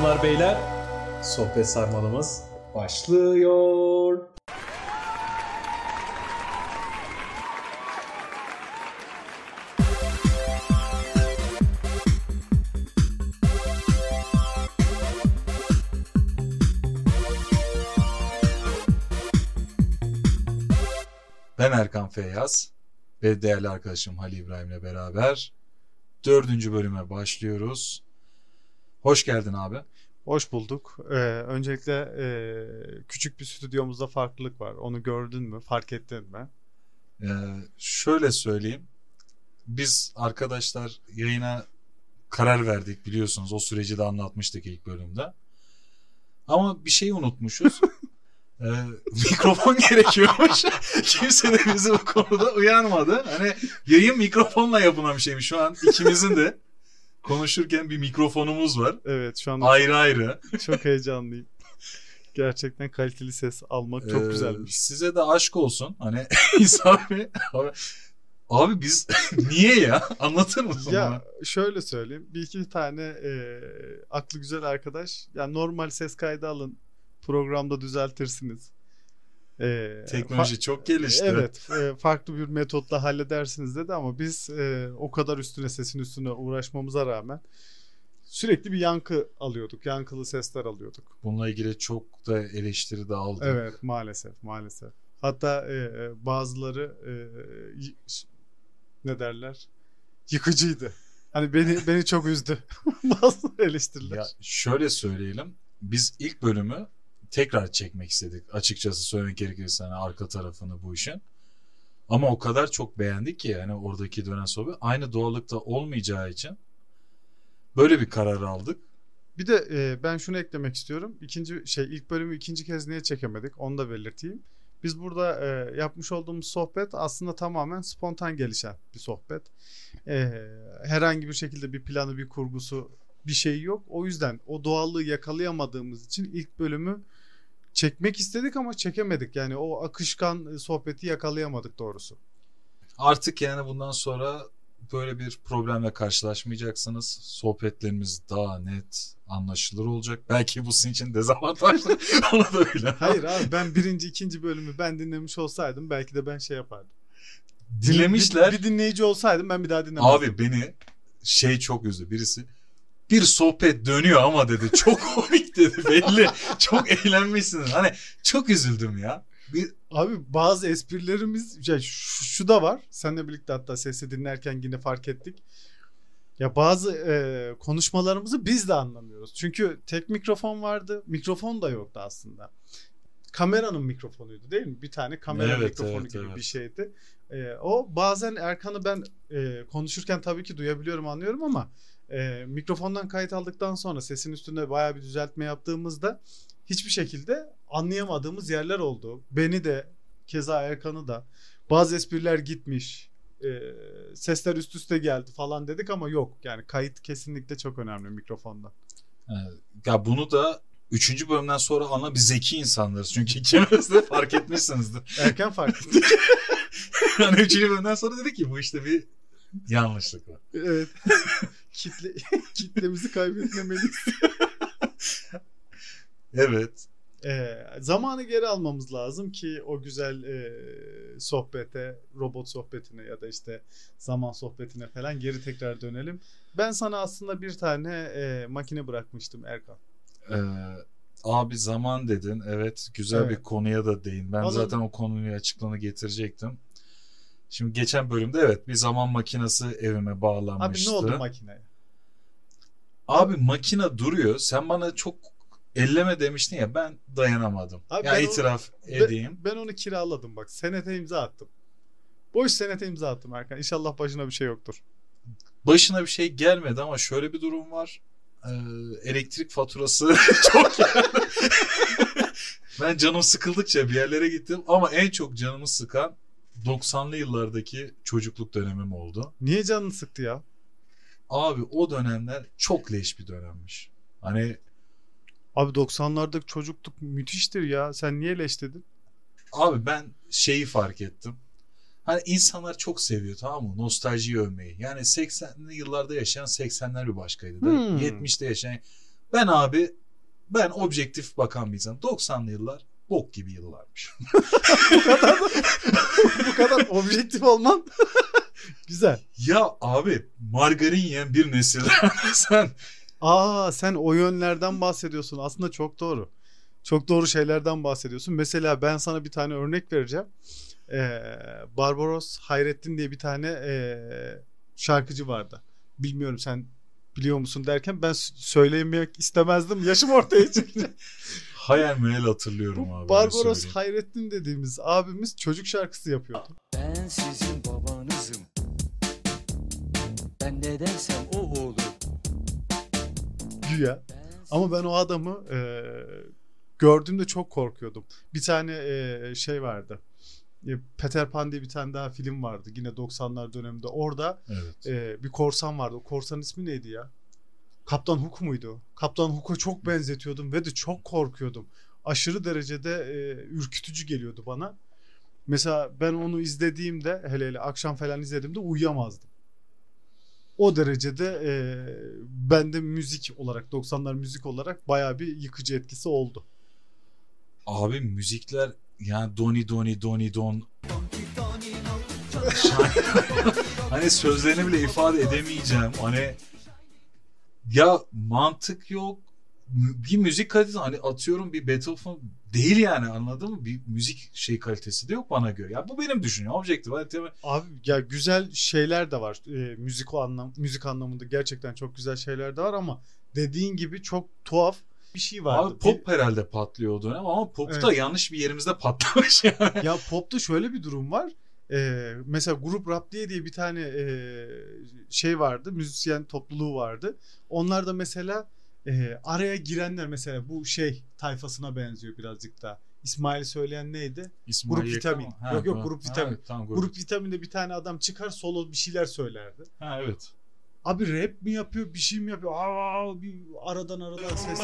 Hanımlar beyler sohbet sarmalımız başlıyor. Ben Erkan Feyyaz ve değerli arkadaşım Halil İbrahim'le beraber dördüncü bölüme başlıyoruz. Hoş geldin abi. Hoş bulduk. Ee, öncelikle e, küçük bir stüdyomuzda farklılık var. Onu gördün mü? Fark ettin mi? Ee, şöyle söyleyeyim. Biz arkadaşlar yayına karar verdik biliyorsunuz. O süreci de anlatmıştık ilk bölümde. Ama bir şey unutmuşuz. Ee, mikrofon gerekiyormuş. Kimse de bizi bu konuda uyanmadı. Hani yayın mikrofonla yapılan bir şeymiş. Şu an ikimizin de konuşurken bir mikrofonumuz var. Evet şu anda Ayrı ayrı. çok heyecanlıyım. Gerçekten kaliteli ses almak çok Ee, güzelmiş. Size de aşk olsun. Hani İsa Bey, abi, abi biz niye ya? Anlatır mısın bana? Ya şöyle söyleyeyim. Bir iki tane e, aklı güzel arkadaş. Yani normal ses kaydı alın. Programda düzeltirsiniz. E, Teknoloji çok gelişti. Evet, e, farklı bir metotla halledersiniz dedi ama biz e, o kadar üstüne sesin üstüne uğraşmamıza rağmen sürekli bir yankı alıyorduk. Yankılı sesler alıyorduk. Bununla ilgili çok da eleştiri de aldık. Evet, maalesef, maalesef. Hatta e, e, bazıları e, ne derler? Yıkıcıydı. Hani beni beni çok üzdü. Bazı eleştiriler. Ya şöyle söyleyelim. Biz ilk bölümü tekrar çekmek istedik. Açıkçası söylemek gerekirse hani arka tarafını bu işin. Ama o kadar çok beğendik ki yani oradaki dönen sohbet aynı doğallıkta olmayacağı için böyle bir karar aldık. Bir de e, ben şunu eklemek istiyorum. İkinci şey ilk bölümü ikinci kez niye çekemedik? Onu da belirteyim. Biz burada e, yapmış olduğumuz sohbet aslında tamamen spontan gelişen bir sohbet. E, herhangi bir şekilde bir planı, bir kurgusu, bir şey yok. O yüzden o doğallığı yakalayamadığımız için ilk bölümü çekmek istedik ama çekemedik. Yani o akışkan e, sohbeti yakalayamadık doğrusu. Artık yani bundan sonra böyle bir problemle karşılaşmayacaksınız. Sohbetlerimiz daha net, anlaşılır olacak. Belki bu sizin için dezavantajlı. Onu da öyle. Hayır abi ben birinci, ikinci bölümü ben dinlemiş olsaydım belki de ben şey yapardım. Dilemişler. Bir, bir dinleyici olsaydım ben bir daha dinlemezdim. Abi beni şey çok üzdü. Birisi bir sohbet dönüyor ama dedi. Çok komik dedi belli. çok eğlenmişsiniz. Hani çok üzüldüm ya. Bir, Abi bazı esprilerimiz ya şu, şu da var. Seninle birlikte hatta sesi dinlerken yine fark ettik. Ya bazı e, konuşmalarımızı biz de anlamıyoruz. Çünkü tek mikrofon vardı. Mikrofon da yoktu aslında. Kameranın mikrofonuydu değil mi? Bir tane kamera Evet, mikrofonu evet, gibi evet. bir şeydi. E, o bazen Erkan'ı ben e, konuşurken tabii ki duyabiliyorum anlıyorum ama e, mikrofondan kayıt aldıktan sonra sesin üstünde bayağı bir düzeltme yaptığımızda hiçbir şekilde anlayamadığımız yerler oldu. Beni de keza Erkan'ı da bazı espriler gitmiş. e, sesler üst üste geldi falan dedik ama yok. Yani kayıt kesinlikle çok önemli mikrofonda. ya bunu da üçüncü bölümden sonra ana bir zeki insanlarız. Çünkü ikimiz de fark etmişsinizdir. Erken fark ettik. hani üçüncü bölümden sonra dedik ki bu işte bir yanlışlık var. evet. Kitle, kitlemizi kaybetmemeliyiz. Evet. E, zamanı geri almamız lazım ki o güzel e, sohbete, robot sohbetine ya da işte zaman sohbetine falan geri tekrar dönelim. Ben sana aslında bir tane e, makine bırakmıştım Erkan. Ee, abi zaman dedin. Evet güzel Evet. bir konuya da değin. Ben Alalım. zaten o konuyu açıklığını getirecektim. Şimdi geçen bölümde evet bir zaman makinesi evime Abi bağlanmıştı. ne oldu makineye? Abi makine duruyor. Sen bana çok elleme demiştin ya ben dayanamadım. Abi ya ben itiraf Ben- edeyim. Ben, onu kiraladım bak. Senete imza attım. Boş senete imza attım Erkan. İnşallah başına bir şey yoktur. Başına bir şey gelmedi ama şöyle bir durum var. Ee, elektrik faturası çok ben canım sıkıldıkça bir yerlere gittim ama en çok canımı sıkan 90'lı yıllardaki çocukluk dönemim oldu. Niye canını sıktı ya? Abi o dönemler çok leş bir dönemmiş. Hani Abi 90'lardaki çocukluk müthiştir ya. Sen niye leş dedin? Abi ben şeyi fark ettim. Hani insanlar çok seviyor tamam mı? Nostaljiyi övmeyi. Yani 80'li yıllarda yaşayan 80'ler bir başkaydı. da Hmm. 70'te yaşayan Ben abi ben objektif bakan bir insan. 90'lı yıllar bok gibi yıllarmış. Bu kadar objektif olman güzel. ya abi margarin yiyen bir nesil. Sen Aa sen o yönlerden bahsediyorsun. Aslında çok doğru. Çok doğru şeylerden bahsediyorsun. Mesela ben sana bir tane örnek vereceğim. Ee, Barbaros Hayrettin diye bir tane ee, şarkıcı vardı. Bilmiyorum sen biliyor musun derken ben söylemek istemezdim. Yaşım ortaya çıktı. Hayal meyal hatırlıyorum Bu abi. Barbaros. Hayrettin dediğimiz abimiz çocuk şarkısı yapıyordu. Ben sizin babanızım. Ben ne dersem o olur. Güya. Ama ben o adamı e, gördüğümde çok korkuyordum. Bir tane e, şey vardı. E, Peter Pan diye bir tane daha film vardı. Yine 90'lar döneminde. Orada Evet. e, bir korsan vardı. O korsanın ismi neydi ya? Kaptan Hook muydu? Kaptan Hook'a çok benzetiyordum ve de çok korkuyordum. Aşırı derecede e, ürkütücü geliyordu bana. Mesela ben onu izlediğimde hele hele akşam falan izlediğimde uyuyamazdım. O derecede e, bende müzik olarak 90'lar müzik olarak bayağı bir yıkıcı etkisi oldu. Abi müzikler yani Doni Doni Doni Don hani sözlerini bile ifade edemeyeceğim. Hani ya mantık yok. Bir müzik kalitesi hani atıyorum bir Beethoven değil yani anladın mı? Bir müzik şey kalitesi de yok bana göre. Ya bu benim düşüncem. Objektif. Abi ya güzel şeyler de var. E, müzik o anlam müzik anlamında gerçekten çok güzel şeyler de var ama dediğin gibi çok tuhaf bir şey vardı. Abi pop herhalde patlıyor o dönem ama pop da Evet. yanlış bir yerimizde patlamış yani. ya popta şöyle bir durum var. Ee, mesela grup rap diye diye bir tane e, şey vardı. Müzisyen topluluğu vardı. Onlar da mesela e, araya girenler mesela bu şey tayfasına benziyor birazcık da. İsmail söyleyen neydi? İsmail Grup Vitamin. Ha, Yok, yok. Grup Ha, Vitamin. evet, tamam, Grup vitaminde bir tane adam çıkar solo bir şeyler söylerdi. Ha evet. Abi rap mi yapıyor bir şey mi yapıyor? Aa, bir aradan aradan ses.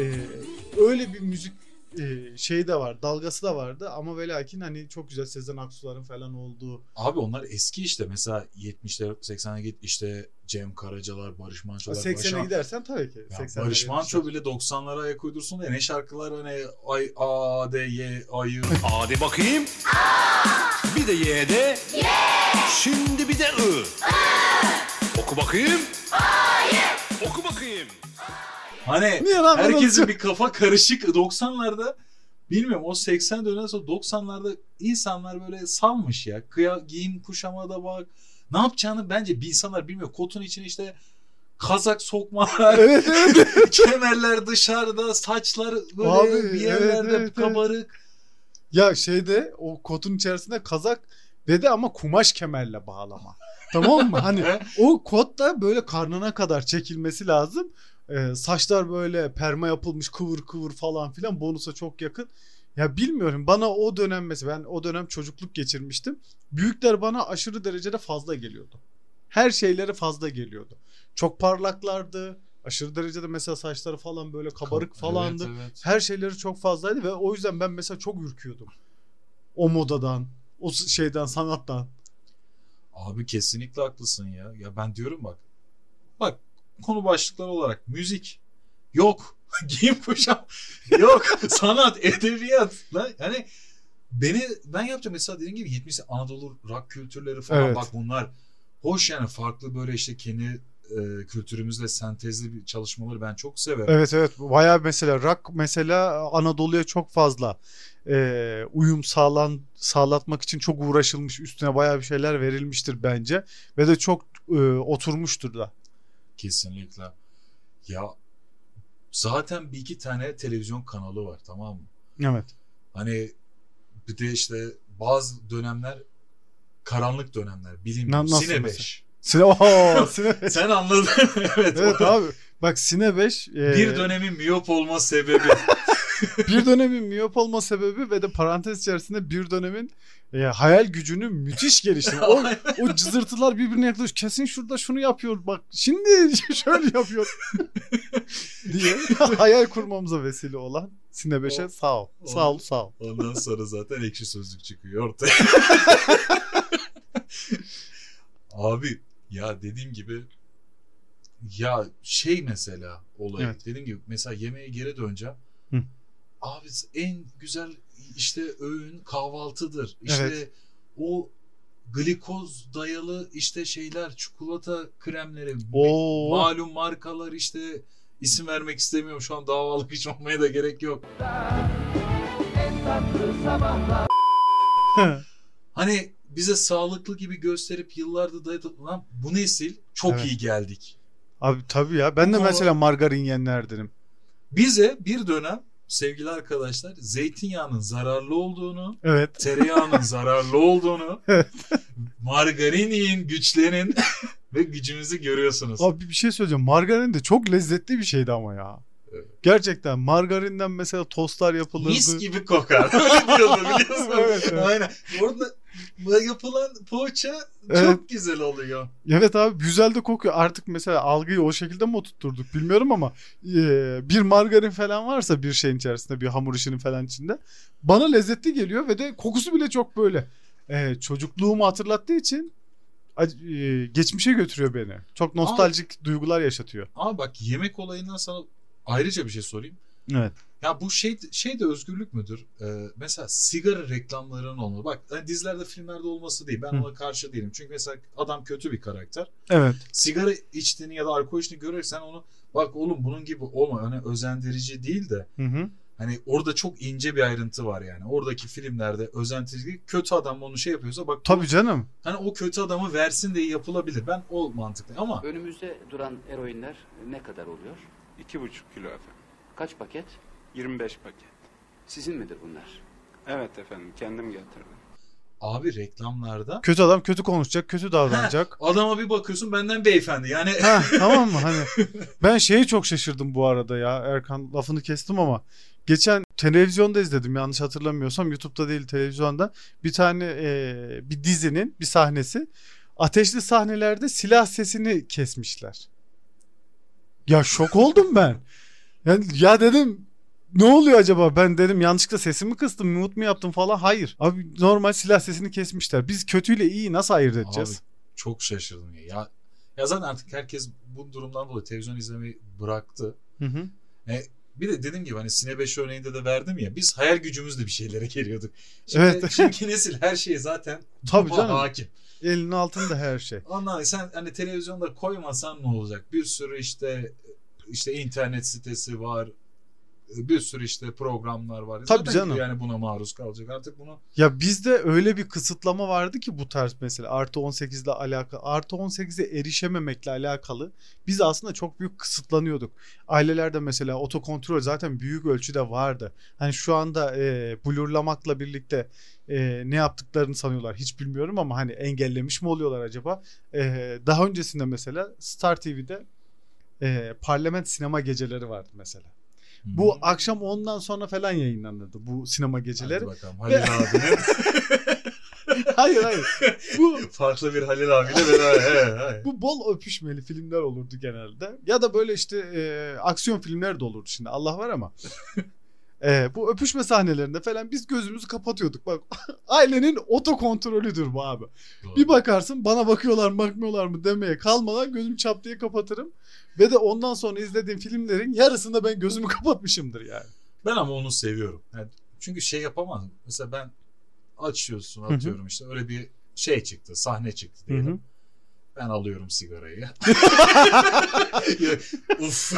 Ee, öyle bir müzik e, şey de var, dalgası da vardı ama ve lakin hani çok güzel Sezen Aksu'ların falan olduğu. Abi onlar eski işte mesela 70'ler 80'e git işte Cem Karacalar, Barış Manço'lar. 80'e Barış- gidersen tabii ki. Ya 80'lere Barış Manço bile 90'lara ayak uydursun diye ne şarkılar hani ay a d y ayı Hadi bakayım. Bir de Y'de. Şimdi bir de I. Oku bakayım. Oku bakayım. Hani Niye lan bunu herkesin bir kafa karışık 90'larda bilmiyorum o 80 dönem sonra 90'larda insanlar böyle salmış ya. Kıya, giyim kuşamada bak. Ne yapacağını bence bir insanlar bilmiyor. Kotun içine işte kazak sokmalar, Evet evet. kemerler dışarıda, saçlar böyle Abi, bir yerlerde evet, evet, kabarık. ya şeyde o kotun içerisinde kazak ve de ama kumaş kemerle bağlama. Tamam mı? Hani o kot da böyle karnına kadar çekilmesi lazım. Ee, saçlar böyle perma yapılmış kıvır kıvır falan filan bonusa çok yakın. Ya bilmiyorum bana o dönem mesela ben o dönem çocukluk geçirmiştim. Büyükler bana aşırı derecede fazla geliyordu. Her şeyleri fazla geliyordu. Çok parlaklardı. Aşırı derecede mesela saçları falan böyle kabarık falandı. Evet, evet. Her şeyleri çok fazlaydı ve o yüzden ben mesela çok ürküyordum. O modadan, o şeyden, sanattan. Abi kesinlikle haklısın ya. Ya ben diyorum bak. Bak konu başlıkları olarak müzik yok. Giyim kuşam yok. Sanat, edebiyat. Hani beni ben yapacağım mesela dediğim gibi 70 Anadolu rock kültürleri falan Evet. bak bunlar hoş yani farklı böyle işte kendi e, kültürümüzle sentezli bir çalışmaları ben çok severim. Evet evet bayağı mesela rock mesela Anadolu'ya çok fazla e, uyum sağlan sağlatmak için çok uğraşılmış üstüne bayağı bir şeyler verilmiştir bence ve de çok e, oturmuştur da. Kesinlikle. Ya zaten bir iki tane televizyon kanalı var tamam mı? Evet. Hani bir de işte bazı dönemler karanlık dönemler. Bilim Na- Sine mesela? 5. Sine, Oho, Sine beş. Sen anladın. evet. evet o- abi. Bak Sine 5 e, Bir dönemin miyop olma sebebi. bir dönemin miyop olma sebebi ve de parantez içerisinde bir dönemin e, hayal gücünün müthiş gelişimi. O, o cızırtılar birbirine yaklaşıyor. Kesin şurada şunu yapıyor. Bak şimdi şöyle yapıyor. diye hayal kurmamıza vesile olan Sine 5'e sağ ol. Sağ ol sağ ol. Ondan sonra zaten ekşi sözlük çıkıyor ortaya. Abi ya dediğim gibi ya şey mesela olay Evet. dediğim gibi mesela yemeğe geri döneceğim. Hı. Abi en güzel işte öğün kahvaltıdır. İşte Evet. o glikoz dayalı işte şeyler çikolata kremleri Oo. malum markalar işte isim vermek istemiyorum şu an davalık hiç olmaya da gerek yok. Hani bize sağlıklı gibi gösterip yıllardır dayatıp lan bu nesil çok Evet. iyi geldik. Abi tabii ya. Ben de Bu- mesela margarin yiyenlerdenim. Bize bir dönem sevgili arkadaşlar zeytinyağının zararlı olduğunu, Evet. tereyağının zararlı olduğunu, margarin yiyin güçlenin ve gücümüzü görüyorsunuz. Abi bir şey söyleyeceğim. Margarin de çok lezzetli bir şeydi ama ya. Evet. Gerçekten margarinden mesela tostlar yapılırdı. Mis gibi kokar. Öyle diyordu biliyorsun. Evet, evet. Aynen. Orada yapılan poğaça Evet. çok güzel oluyor. Evet abi güzel de kokuyor. Artık mesela algıyı o şekilde mi oturtturduk bilmiyorum ama e, bir margarin falan varsa bir şeyin içerisinde bir hamur işinin falan içinde bana lezzetli geliyor ve de kokusu bile çok böyle e, çocukluğumu hatırlattığı için e, geçmişe götürüyor beni. Çok nostaljik duygular yaşatıyor. Ama bak yemek olayından sana ayrıca bir şey sorayım. Evet. Ya bu şey şey de özgürlük müdür? Ee, mesela sigara reklamlarının olması. Bak hani dizilerde filmlerde olması değil. Ben Hı. ona karşı değilim. Çünkü mesela adam kötü bir karakter. Evet. Sigara içtiğini ya da alkol içtiğini görürsen onu bak oğlum bunun gibi olma. Hani özendirici değil de Hı hı. hani orada çok ince bir ayrıntı var yani. Oradaki filmlerde özentirici kötü adam onu şey yapıyorsa bak Tabii canım. hani o kötü adamı versin diye yapılabilir. Ben o mantıklı ama Önümüzde duran eroinler ne kadar oluyor? İki buçuk kilo efendim. Kaç paket? 25 paket. Sizin midir bunlar? Evet efendim kendim getirdim. abi reklamlarda Kötü adam kötü konuşacak, kötü davranacak. adama bir bakıyorsun benden beyefendi. Yani ha, tamam mı? Hani ben şeyi çok şaşırdım bu arada ya. Erkan lafını kestim ama geçen televizyonda izledim yanlış hatırlamıyorsam YouTube'da değil televizyonda bir tane e, bir dizinin bir sahnesi ateşli sahnelerde silah sesini kesmişler. Ya şok oldum ben. Yani ya dedim ne oluyor acaba? Ben dedim yanlışlıkla sesimi kıstım, mute mu yaptım falan. Hayır. Abi normal silah sesini kesmişler. Biz kötüyle iyiyi nasıl ayırt edeceğiz? çok şaşırdım ya. ya. Ya zaten artık herkes bu durumdan dolayı televizyon izlemeyi bıraktı. Hı hı. Bir de dediğim gibi hani Sine 5 örneğinde de verdim ya biz hayal gücümüzle bir şeylere geliyorduk. Şimdi, Evet. Şimdiki nesil her şeye zaten Tabii canım. hakim. Elinin altında her şey. Ondan sen hani televizyonda koymasan ne olacak? Bir sürü işte işte internet sitesi var. Bir sürü işte programlar var. Tabii Zaten canım. Yani buna maruz kalacak. Artık bunu Ya bizde öyle bir kısıtlama vardı ki bu tarz mesela artı 18 ile alakalı artı 18'e erişememekle alakalı biz aslında çok büyük kısıtlanıyorduk. Ailelerde mesela otokontrol zaten büyük ölçüde vardı. Hani şu anda e, blurlamakla birlikte e, ne yaptıklarını sanıyorlar hiç bilmiyorum ama hani engellemiş mi oluyorlar acaba? E, daha öncesinde mesela Star TV'de e, parlament sinema geceleri vardı mesela. Bu akşam ondan sonra falan yayınlanırdı bu sinema geceleri. Hadi bakalım Halil abinin hayır hayır. Bu farklı bir Halil abiyle beraber. He, he. bu bol öpüşmeli filmler olurdu genelde. Ya da böyle işte e, aksiyon filmler de olurdu şimdi. Allah var ama. E, bu öpüşme sahnelerinde falan biz gözümüzü kapatıyorduk. Bak ailenin otokontrolüdür bu abi. Bir bakarsın bana bakıyorlar mı bakmıyorlar mı demeye kalmadan gözüm çap diye kapatırım. Ve de ondan sonra izlediğim filmlerin yarısında ben gözümü kapatmışımdır yani. Ben ama onu seviyorum. Yani çünkü şey yapamam. Mesela ben açıyorsun atıyorum işte öyle bir şey çıktı sahne çıktı diyelim. Ben alıyorum sigarayı. Uf.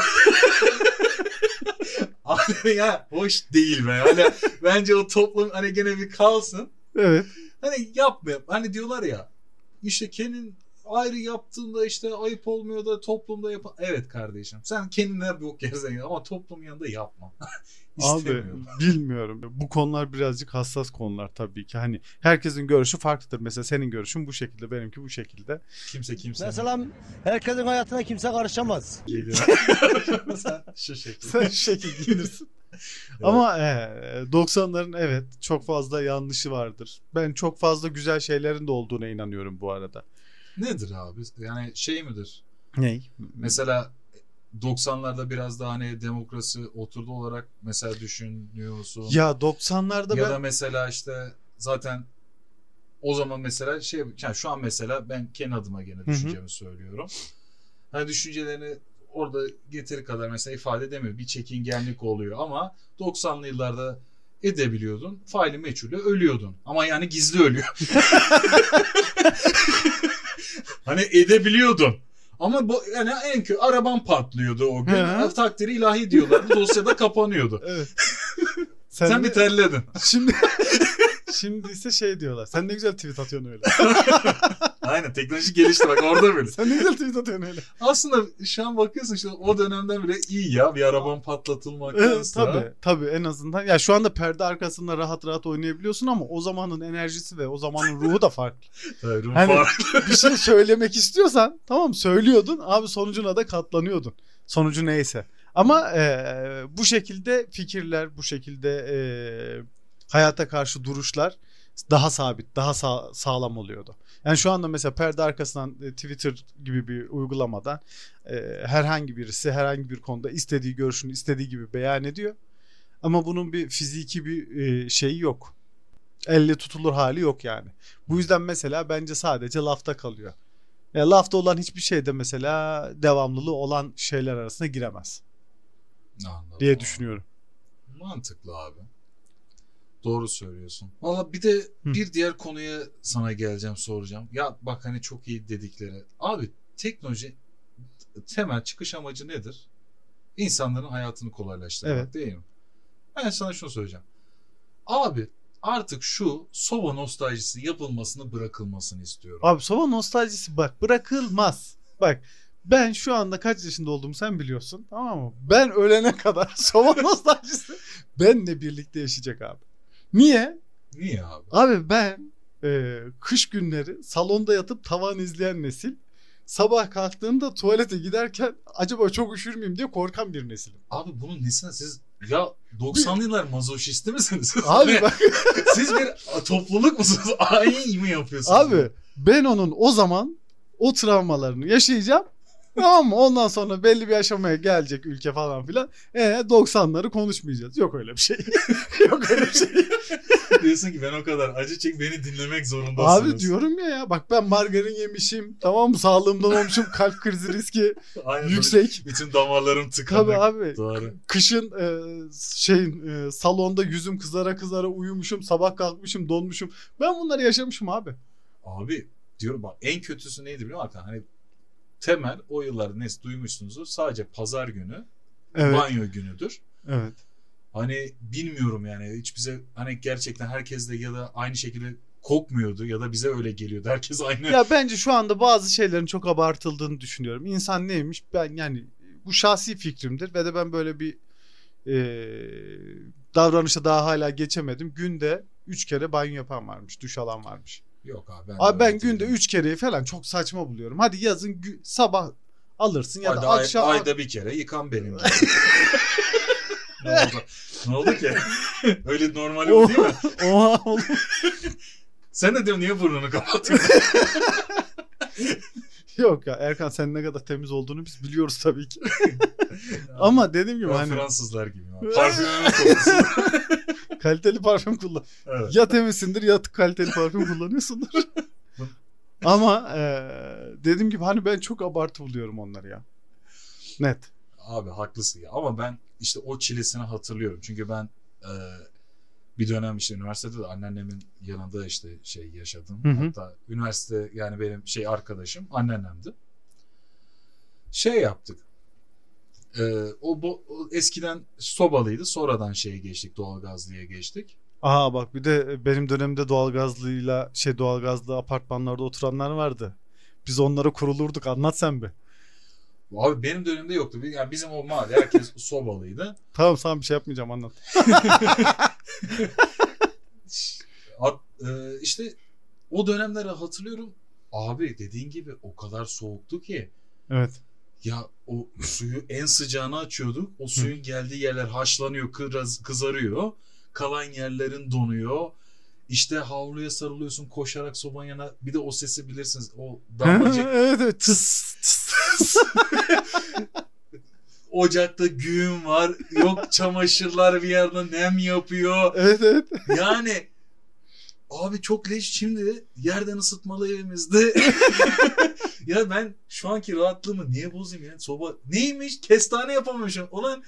Abi ya hoş değil be. Hani bence o toplum hani gene bir kalsın. Evet. Hani yapma. Hani diyorlar ya işte kendin ayrı yaptığında işte ayıp olmuyor da toplumda yap. Evet kardeşim. Sen kendine bok yersen ama toplum yanında yapma. Abi İstemiyorum. bilmiyorum. Bu konular birazcık hassas konular tabii ki. Hani herkesin görüşü farklıdır. Mesela senin görüşün bu şekilde, benimki bu şekilde. Kimse kimse. Mesela herkesin hayatına kimse karışamaz. geliyor. Sen şu şekilde. Sen şu şekilde giyinirsin. Ama e, 90'ların evet çok fazla yanlışı vardır. Ben çok fazla güzel şeylerin de olduğuna inanıyorum bu arada. Nedir abi? Yani şey midir? Ney? Mesela 90'larda biraz daha hani demokrasi oturdu olarak mesela düşünüyorsun. Ya 90'larda ya ben da mesela işte zaten o zaman mesela şey yani şu an mesela ben kendi adıma gene düşüncemi söylüyorum. Hani düşüncelerini orada getiri kadar mesela ifade edemiyor. Bir çekingenlik oluyor ama 90'lı yıllarda edebiliyordun. Faili meçhule ölüyordun. Ama yani gizli ölüyor. hani edebiliyordun. Ama bu yani en kötü araban patlıyordu o gün. Hı. Takdiri ilahi diyorlardı. Dosyada kapanıyordu. evet. Sen, Sen, bir de- terledin. şimdi şimdi ise şey diyorlar. Sen ne güzel tweet atıyorsun öyle. Aynen teknoloji gelişti bak orada böyle. Sen ne güzel tweet atıyorsun öyle. Aslında şu an bakıyorsun işte o dönemden bile iyi ya bir arabanın Evet, patlatılmaktansa. tabii tabii en azından. Ya şu anda perde arkasında rahat rahat oynayabiliyorsun ama o zamanın enerjisi ve o zamanın ruhu da farklı. Ruh Hani- farkı. bir şey söylemek istiyorsan tamam söylüyordun abi sonucuna da katlanıyordun. Sonucu neyse. Ama e, bu şekilde fikirler, bu şekilde e, hayata karşı duruşlar daha sabit, daha sağ- sağlam oluyordu. Yani şu anda mesela perde arkasından e, Twitter gibi bir uygulamadan e, herhangi birisi herhangi bir konuda istediği görüşünü istediği gibi beyan ediyor. Ama bunun bir fiziki bir e, şeyi yok. Elle tutulur hali yok yani. Bu yüzden mesela bence sadece lafta kalıyor. Ya lafta olan hiçbir şey de mesela devamlılığı olan şeyler arasına giremez Anladım. diye düşünüyorum. Mantıklı abi. Doğru söylüyorsun. Valla bir de Hı. bir diğer konuya sana geleceğim soracağım. Ya bak hani çok iyi dedikleri. Abi teknoloji temel çıkış amacı nedir? İnsanların hayatını kolaylaştırmak Evet. değil mi? Ben sana şunu söyleyeceğim. Abi artık şu soba nostaljisi yapılmasını bırakılmasını istiyorum. Abi soba nostaljisi bak bırakılmaz. Bak ben şu anda kaç yaşında olduğumu sen biliyorsun tamam mı? Ben ölene kadar soba nostaljisi benle birlikte yaşayacak abi. Niye? Niye abi? Abi ben e, kış günleri salonda yatıp tavan izleyen nesil. Sabah kalktığımda tuvalete giderken acaba çok üşür müyüm diye korkan bir nesilim. Abi bunun nesine siz ya 90'lı yıllar mazoşisti misiniz? Abi Ne? bak Siz bir topluluk musunuz? Ayin mi yapıyorsunuz? Abi ben onun o zaman o travmalarını yaşayacağım. Tamam mı? Ondan sonra belli bir aşamaya gelecek ülke falan filan. E 90'ları konuşmayacağız. Yok öyle bir şey. Yok öyle bir şey. Diyorsun ki ben o kadar acı çek beni dinlemek zorundasınız. Abi diyorum ya ya bak ben margarin yemişim. Tamam mı? Sağlığımdan olmuşum. Kalp krizi riski Aynen, yüksek. Bütün damarlarım tıkanık. Tabii abi. Doğru. Kışın e, şeyin e, salonda yüzüm kızara kızara uyumuşum. Sabah kalkmışım donmuşum. Ben bunları yaşamışım abi. Abi diyorum bak en kötüsü neydi biliyor musun? Hani temel o yıllarda neyse duymuşsunuzdur. Sadece pazar günü Evet. banyo günüdür. Evet. Hani bilmiyorum yani hiç bize hani gerçekten herkes de ya da aynı şekilde kokmuyordu ya da bize öyle geliyordu. Herkes aynı. Ya bence şu anda bazı şeylerin çok abartıldığını düşünüyorum. İnsan neymiş? Ben yani bu şahsi fikrimdir ve de ben böyle bir e, davranışa daha hala geçemedim. Günde 3 kere banyo yapan varmış, duş alan varmış. Yok abi ben. Abi ben günde değilim. 3 kereyi falan çok saçma buluyorum. Hadi yazın sabah alırsın ya da Ayda, ay- akşam ayda bir kere yıkan benim. ne oldu? Ne oldu ki? Öyle normal o değil mi? Oha oğlum. Sen de diyorum niye burnunu kapatıyorsun? Yok ya Erkan sen ne kadar temiz olduğunu biz biliyoruz tabii ki. Ama dediğim gibi Ben hani Fransızlar gibi. Parfümümün kokusu. kaliteli parfüm kullan. Evet. ya temizsindir ya kaliteli parfüm kullanıyorsundur. Ama e, dediğim gibi hani ben çok abartı buluyorum onları ya. Net. Abi haklısın ya. Ama ben işte o çilesini hatırlıyorum. Çünkü ben e, bir dönem işte üniversitede de anneannemin yanında işte şey yaşadım. Hı hı. Hatta üniversite yani benim şey arkadaşım anneannemdi. Şey yaptık. E, o, bo- o eskiden sobalıydı. Sonradan şeye geçtik. Doğalgazlıya geçtik. Aa bak bir de benim dönemde doğalgazlıyla şey doğalgazlı apartmanlarda oturanlar vardı. Biz onlara kurulurduk anlat sen bir. Abi benim dönemde yoktu. Yani bizim o mahalle herkes sobalıydı. Tamam sana bir şey yapmayacağım anlat. At, e, işte o dönemleri hatırlıyorum. Abi dediğin gibi o kadar soğuktu ki. Evet. Ya o suyu en sıcağını açıyorduk. O suyun geldiği yerler haşlanıyor, kıraz, kızarıyor. Kalan yerlerin donuyor. İşte havluya sarılıyorsun koşarak sobanın yanına. Bir de o sesi bilirsiniz. O damlacık evet evet. Tıs tıs. ocakta güğüm var. Yok çamaşırlar bir yerde nem yapıyor. evet evet. Yani abi çok leş şimdi yerden ısıtmalı evimizde. ya ben şu anki rahatlığımı niye bozayım ya? Soba neymiş? Kestane yapamamışım. Ulan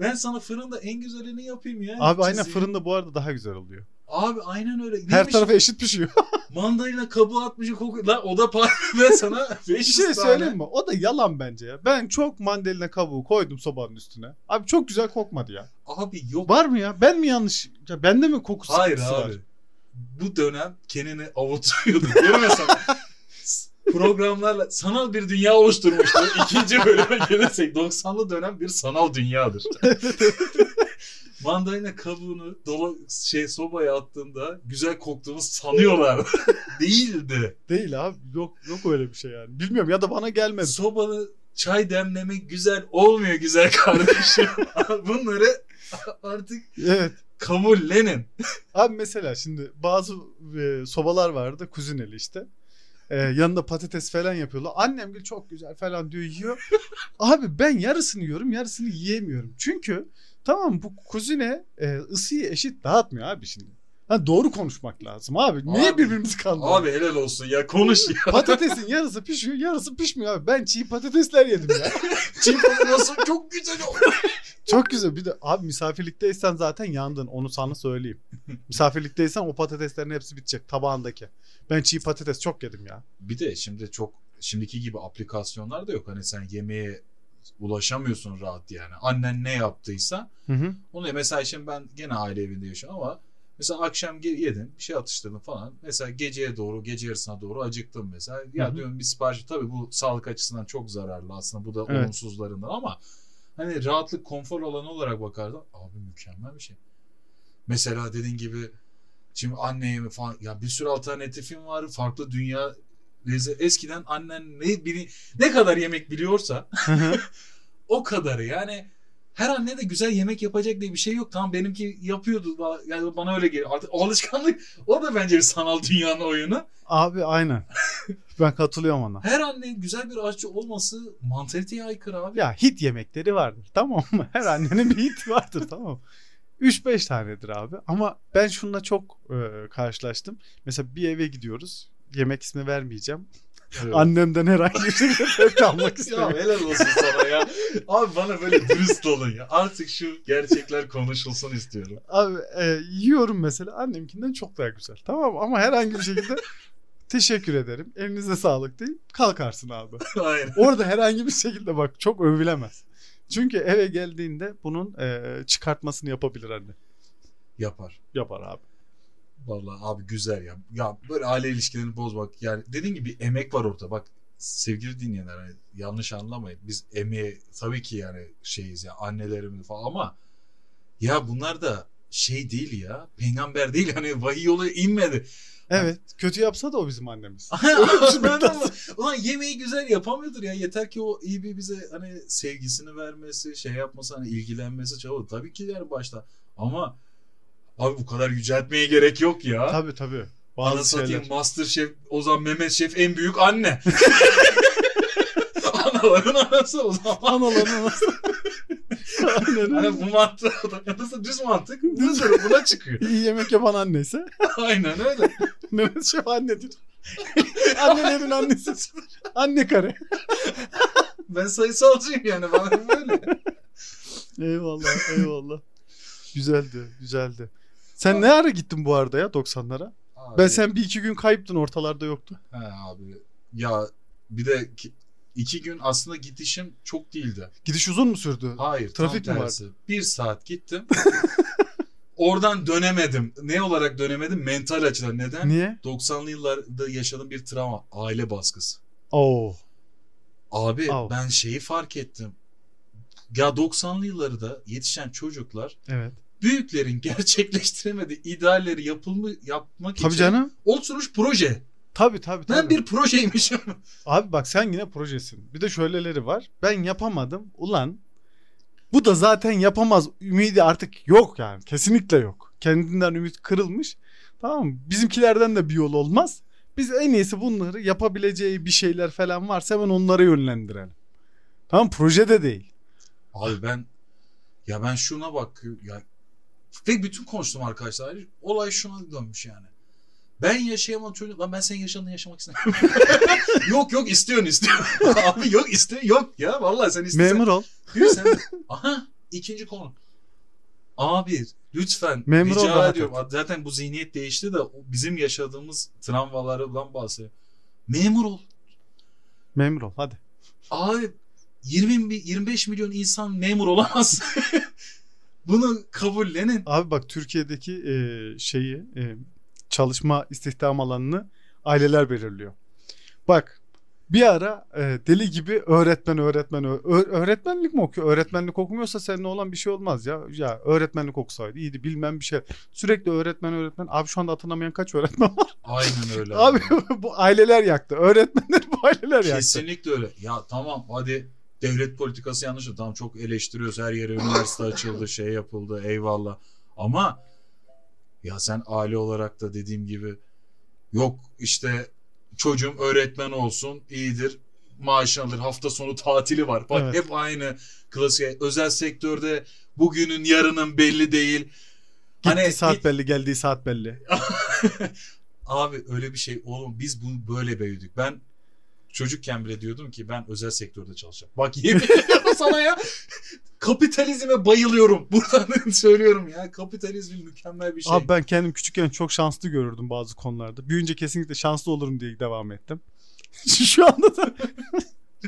ben sana fırında en güzelini yapayım ya. Abi aynen fırında bu arada daha güzel oluyor. Abi aynen öyle. Her Neymiş? tarafı eşit pişiyor. Mandalina kabuğu atmışı kokuyor. Lan o da par ben sana 500 Bir şey tane. söyleyeyim mi? O da yalan bence ya. Ben çok mandalina kabuğu koydum sobanın üstüne. Abi çok güzel kokmadı ya. Abi yok. Var mı ya? Ben mi yanlış? Ya bende mi koku Hayır abi. var? Bu dönem Kenan'ı avutuyordu. Görmesen. programlarla sanal bir dünya oluşturmuştu. İkinci bölüme gelirsek 90'lı dönem bir sanal dünyadır. Mandalina kabuğunu dola, şey sobaya attığında güzel koktuğunu sanıyorlar. Değildi. Değil abi. Yok yok öyle bir şey yani. Bilmiyorum ya da bana gelmedi. Sobalı çay demlemek güzel olmuyor güzel kardeşim. Bunları artık Evet. kabullenin. Abi mesela şimdi bazı e, sobalar vardı kuzineli işte. E, yanında patates falan yapıyorlar. Annem gül çok güzel falan diyor yiyor. Abi ben yarısını yiyorum yarısını yiyemiyorum. Çünkü tamam bu kuzine e, ısıyı eşit dağıtmıyor abi şimdi. Ha, doğru konuşmak lazım abi. Niye Abi, birbirimizi kandırıyoruz? Abi helal olsun ya konuş ya. Patatesin yarısı pişiyor yarısı pişmiyor abi. Ben çiğ patatesler yedim ya. Çiğ nasıl çok güzel oldu. Çok güzel. Bir de abi misafirlikteysen zaten yandın. Onu sana söyleyeyim. misafirlikteysen o patateslerin hepsi bitecek tabağındaki. Ben çiğ patates çok yedim ya. Bir de şimdi çok şimdiki gibi aplikasyonlar da yok. Hani sen yemeğe ulaşamıyorsun rahat yani. Annen ne yaptıysa Hı hı. onu mesela şimdi ben gene aile evinde yaşıyorum ama mesela akşam yedim bir şey atıştırdım falan. Mesela geceye doğru gece yarısına doğru acıktım mesela. Ya Hı hı. diyorum bir sipariş tabii bu sağlık açısından çok zararlı aslında bu da Evet. olumsuzlarından ama hani rahatlık konfor alanı olarak bakardım abi mükemmel bir şey. Mesela dediğin gibi şimdi anne yemeği falan ya bir sürü alternatifim var farklı dünya. Eskiden annen ne bili- ne kadar yemek biliyorsa o kadarı yani her anne de güzel yemek yapacak diye bir şey yok. Tamam benimki yapıyordu. Yani bana öyle geliyor. Artık alışkanlık o da bence bir sanal dünyanın oyunu. abi aynen. ben katılıyorum ona. Her anne güzel bir aşçı olması mantaliteye aykırı abi. Ya hit yemekleri vardır tamam mı? Her annenin bir hit vardır tamam mı? 3-5 tanedir abi. Ama ben şununla çok e, karşılaştım. Mesela bir eve gidiyoruz. Yemek ismi vermeyeceğim. Evet. Annemden herhangi bir şekilde almak Ya istemiyorum. helal olsun sana ya. Abi bana böyle dürüst olun ya. Artık şu gerçekler konuşulsun istiyorum. Abi e, yiyorum mesela annemkinden çok daha güzel. Tamam? Ama herhangi bir şekilde teşekkür ederim. Elinize sağlık deyip kalkarsın abi. Aynen. Orada herhangi bir şekilde bak çok övülemez. Çünkü eve geldiğinde bunun e, çıkartmasını yapabilir anne. Yapar. Yapar abi. Vallahi abi güzel ya. Ya böyle aile ilişkilerini bozmak yani dediğin gibi emek var orada. Bak sevgili dinleyenler hani yanlış anlamayın. Biz emeğe tabii ki yani şeyiz ya annelerimiz falan ama ya bunlar da şey değil ya. Peygamber değil hani vahiy yolu inmedi. Evet. Kötü yapsa da o bizim annemiz. Mı? Ulan yemeği güzel yapamıyordur ya. Yeter ki o iyi bir bize hani sevgisini vermesi, şey yapması, hani ilgilenmesi çabuk. Tabii ki yani başta. Ama abi bu kadar yüceltmeye gerek yok ya. tabii tabii. Bazı satayım şeyler. Master Şef Ozan Mehmet Şef en büyük anne. Anaların anası o zaman. Analarına nasıl? Aynen. Hani bu mantık nasıl düz mantık budur buna çıkıyor. İyi yemek yapan anneyse Aynen öyle. Mehmet Şef annedir. Annelerin annesi. Anne kare. Ben sayısalcıyım yani bana böyle. Eyvallah eyvallah. Güzeldi güzeldi. Sen ne ara gittin bu arada ya 90'lara? Abi, Ben sen bir iki gün kayıptın ortalarda yoktu. He abi. Ya bir de ki- iki gün aslında gidişim çok değildi. Gidiş uzun mu sürdü? Hayır. Trafik tam mi tersi. Bir saat gittim. Oradan dönemedim. Ne olarak dönemedim? Mental açıdan. Neden? Niye? 90'lı yıllarda yaşadığım bir travma. Aile baskısı. Oo. Abi Au. ben şeyi fark ettim. Ya 90'lı yıllarda yetişen çocuklar Evet. Büyüklerin gerçekleştiremediği idealleri yapılma, yapmak Tabii için canım. oturmuş proje. Tabii tabii tabii. Ben bir projeymişim. Abi bak sen yine projesin. Bir de şöyleleri var. Ben yapamadım. Ulan bu da zaten yapamaz. Ümidi artık yok yani. Kesinlikle yok. Kendinden ümit kırılmış. Tamam mı? Bizimkilerden de bir yol olmaz. Biz en iyisi bunları yapabileceği bir şeyler falan varsa hemen onlara yönlendirelim. Tamam projede değil. Abi ben ya ben şuna bak ya ve bütün konuştum arkadaşlar. Olay şuna dönmüş yani. Ben yaşayamam çocuk. Lan ben senin yaşadığını yaşamak istemiyorum. yok yok istiyorsun istiyorsun. Abi yok istiyor yok ya vallahi sen istiyorsan. Memur ol. Diyor sen. Aha ikinci konu. Abi lütfen Memur ol, rica rahat ediyorum. Zaten bu zihniyet değişti de bizim yaşadığımız travmalardan bahsediyor. Memur ol. Memur ol hadi. Abi 20 bi- 25 milyon insan memur olamaz. Bunu kabullenin. Abi bak Türkiye'deki e, şeyi e, çalışma istihdam alanını aileler belirliyor. Bak bir ara e, deli gibi öğretmen öğretmen öğretmenlik mi okuyor? Öğretmenlik okumuyorsa seninle olan bir şey olmaz ya. Ya öğretmenlik okusaydı iyiydi bilmem bir şey. Sürekli öğretmen öğretmen. Abi şu anda atanamayan kaç öğretmen var? Aynen öyle. Abi bu aileler yaktı. Öğretmenler bu aileler yaktı. Kesinlikle öyle. Ya tamam hadi devlet politikası yanlış. Tamam çok eleştiriyoruz. Her yere üniversite açıldı, şey yapıldı. Eyvallah. Ama ya sen aile olarak da dediğim gibi yok işte çocuğum öğretmen olsun iyidir maaş alır hafta sonu tatili var bak Evet. hep aynı klasik özel sektörde bugünün yarının belli değil Gittiği Hani saat git- belli, geldiği saat belli. Abi öyle bir şey oğlum biz bunu böyle büyüdük. Ben çocukken bile diyordum ki ben özel sektörde çalışacağım. Bak yemin ediyorum sana ya. Kapitalizme bayılıyorum. Buradan söylüyorum ya. Kapitalizm mükemmel bir şey. Abi ben kendim küçükken çok şanslı görürdüm bazı konularda. Büyünce kesinlikle şanslı olurum diye devam ettim. Şu anda da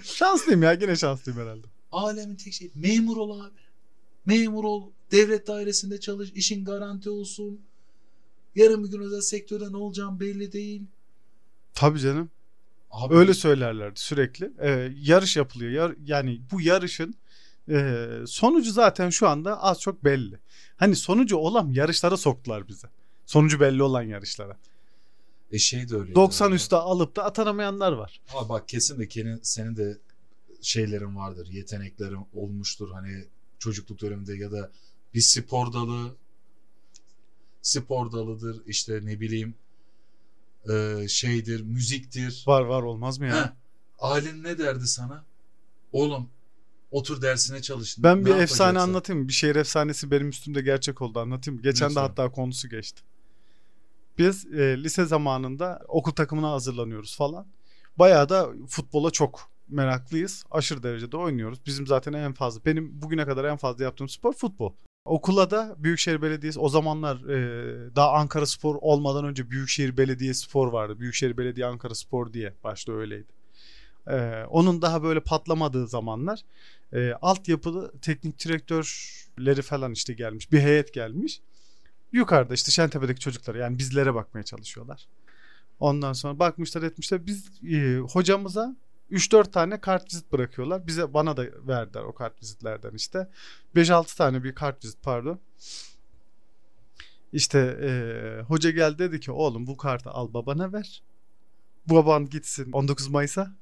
şanslıyım ya yine şanslıyım herhalde. Alemin tek şey memur ol abi. Memur ol. Devlet dairesinde çalış. işin garanti olsun. Yarın bir gün özel sektörde ne olacağım belli değil. Tabii canım. Abi, Öyle söylerlerdi sürekli. Ee, yarış yapılıyor. Yar- yani bu yarışın e, sonucu zaten şu anda az çok belli. Hani sonucu olan yarışlara soktular bize. Sonucu belli olan yarışlara. E şey de öyle. 90 üstte alıp da atanamayanlar var. Ama bak kesin de senin, senin de şeylerin vardır. Yeteneklerin olmuştur. Hani çocukluk döneminde ya da bir spor dalı spor dalıdır işte ne bileyim e, şeydir müziktir. Var var olmaz mı ya? Heh, ailen ne derdi sana? Oğlum otur dersine çalış. Ben bir Ne efsane yapacaksın? anlatayım mı? Bir şehir efsanesi benim üstümde gerçek oldu anlatayım mı? Geçen de Lütfen. hatta konusu geçti. Biz e, lise zamanında okul takımına hazırlanıyoruz falan. Bayağı da futbola çok meraklıyız. Aşırı derecede oynuyoruz. Bizim zaten en fazla benim bugüne kadar en fazla yaptığım spor futbol. Okula da Büyükşehir Belediyesi o zamanlar e, daha Ankara Spor olmadan önce Büyükşehir Belediye Spor vardı. Büyükşehir Belediye Ankara Spor diye başta öyleydi. E, onun daha böyle patlamadığı zamanlar e, altyapılı teknik direktörleri falan işte gelmiş. Bir heyet gelmiş. Yukarıda işte Şentepe'deki çocuklara yani bizlere bakmaya çalışıyorlar. Ondan sonra bakmışlar etmişler. Biz e, hocamıza 3-4 tane kart vizit bırakıyorlar. Bize bana da verdiler o kart vizitlerden işte. 5-6 tane bir kart vizit pardon. İşte e, hoca geldi dedi ki oğlum bu kartı al babana ver. Baban gitsin 19 Mayıs'a.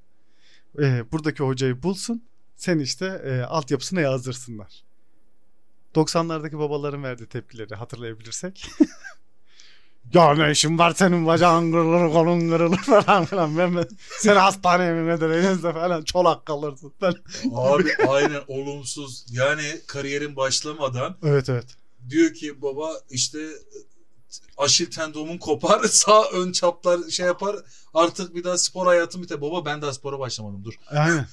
E, buradaki hocayı bulsun. Sen işte e, altyapısına yazdırsınlar. 90'lardaki babaların verdiği tepkileri hatırlayabilirsek. ya ne işin var senin bacağın kırılır kolun kırılır falan filan. Ben, ben seni hastaneye mi götüreceğiz de falan çolak kalırsın. falan. Abi aynen olumsuz. Yani kariyerin başlamadan Evet evet. diyor ki baba işte aşil tendomun kopar sağ ön çaplar şey yapar artık bir daha spor hayatım biter. Baba ben daha spora başlamadım dur. Aynen.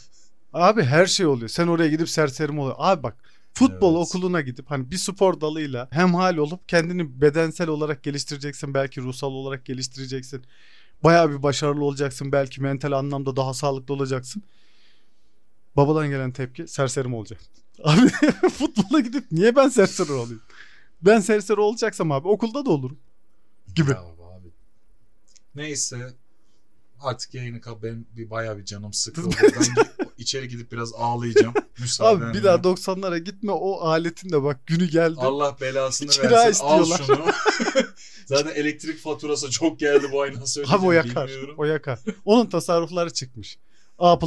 Abi her şey oluyor. Sen oraya gidip serserim oluyor. Abi bak futbol Evet. okuluna gidip hani bir spor dalıyla hemhal olup kendini bedensel olarak geliştireceksin. Belki ruhsal olarak geliştireceksin. Bayağı bir başarılı olacaksın. Belki mental anlamda daha sağlıklı olacaksın. Babadan gelen tepki serserim olacak. Abi futbola gidip niye ben serseri olayım? Ben serseri olacaksam abi okulda da olurum. Gibi. Ya abi. Neyse artık yayını benim bir bayağı bir canım sıkıldı. ben içeri gidip biraz ağlayacağım. Müsaadenle. Abi bir daha 90'lara gitme o aletin de bak günü geldi. Allah belasını Kira versin. Al istiyorlar. şunu. Zaten elektrik faturası çok geldi bu ay nasıl Abi o ödeyeceğim yakar. bilmiyorum. O yakar. Onun tasarrufları çıkmış. A++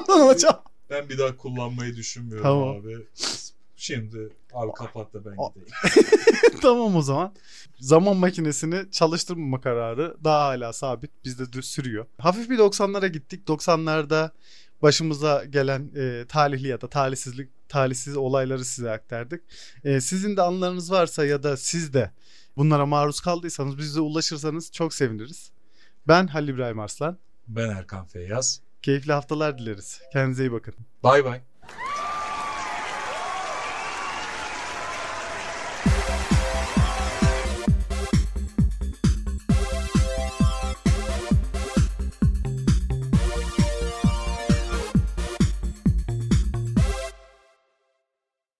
ondan alacağım. Ben bir daha kullanmayı düşünmüyorum Tamam. abi. Şimdi abi kapat da ben gideyim. tamam o zaman. Zaman makinesini çalıştırmama kararı daha hala sabit. Bizde de sürüyor. Hafif bir 90'lara gittik. 90'larda başımıza gelen e, talihli ya da talihsizlik talihsiz olayları size aktardık. E, sizin de anılarınız varsa ya da siz de bunlara maruz kaldıysanız bize ulaşırsanız çok seviniriz. Ben Halil İbrahim Arslan. Ben Erkan Feyyaz. Keyifli haftalar dileriz. Kendinize iyi bakın. Bay bay.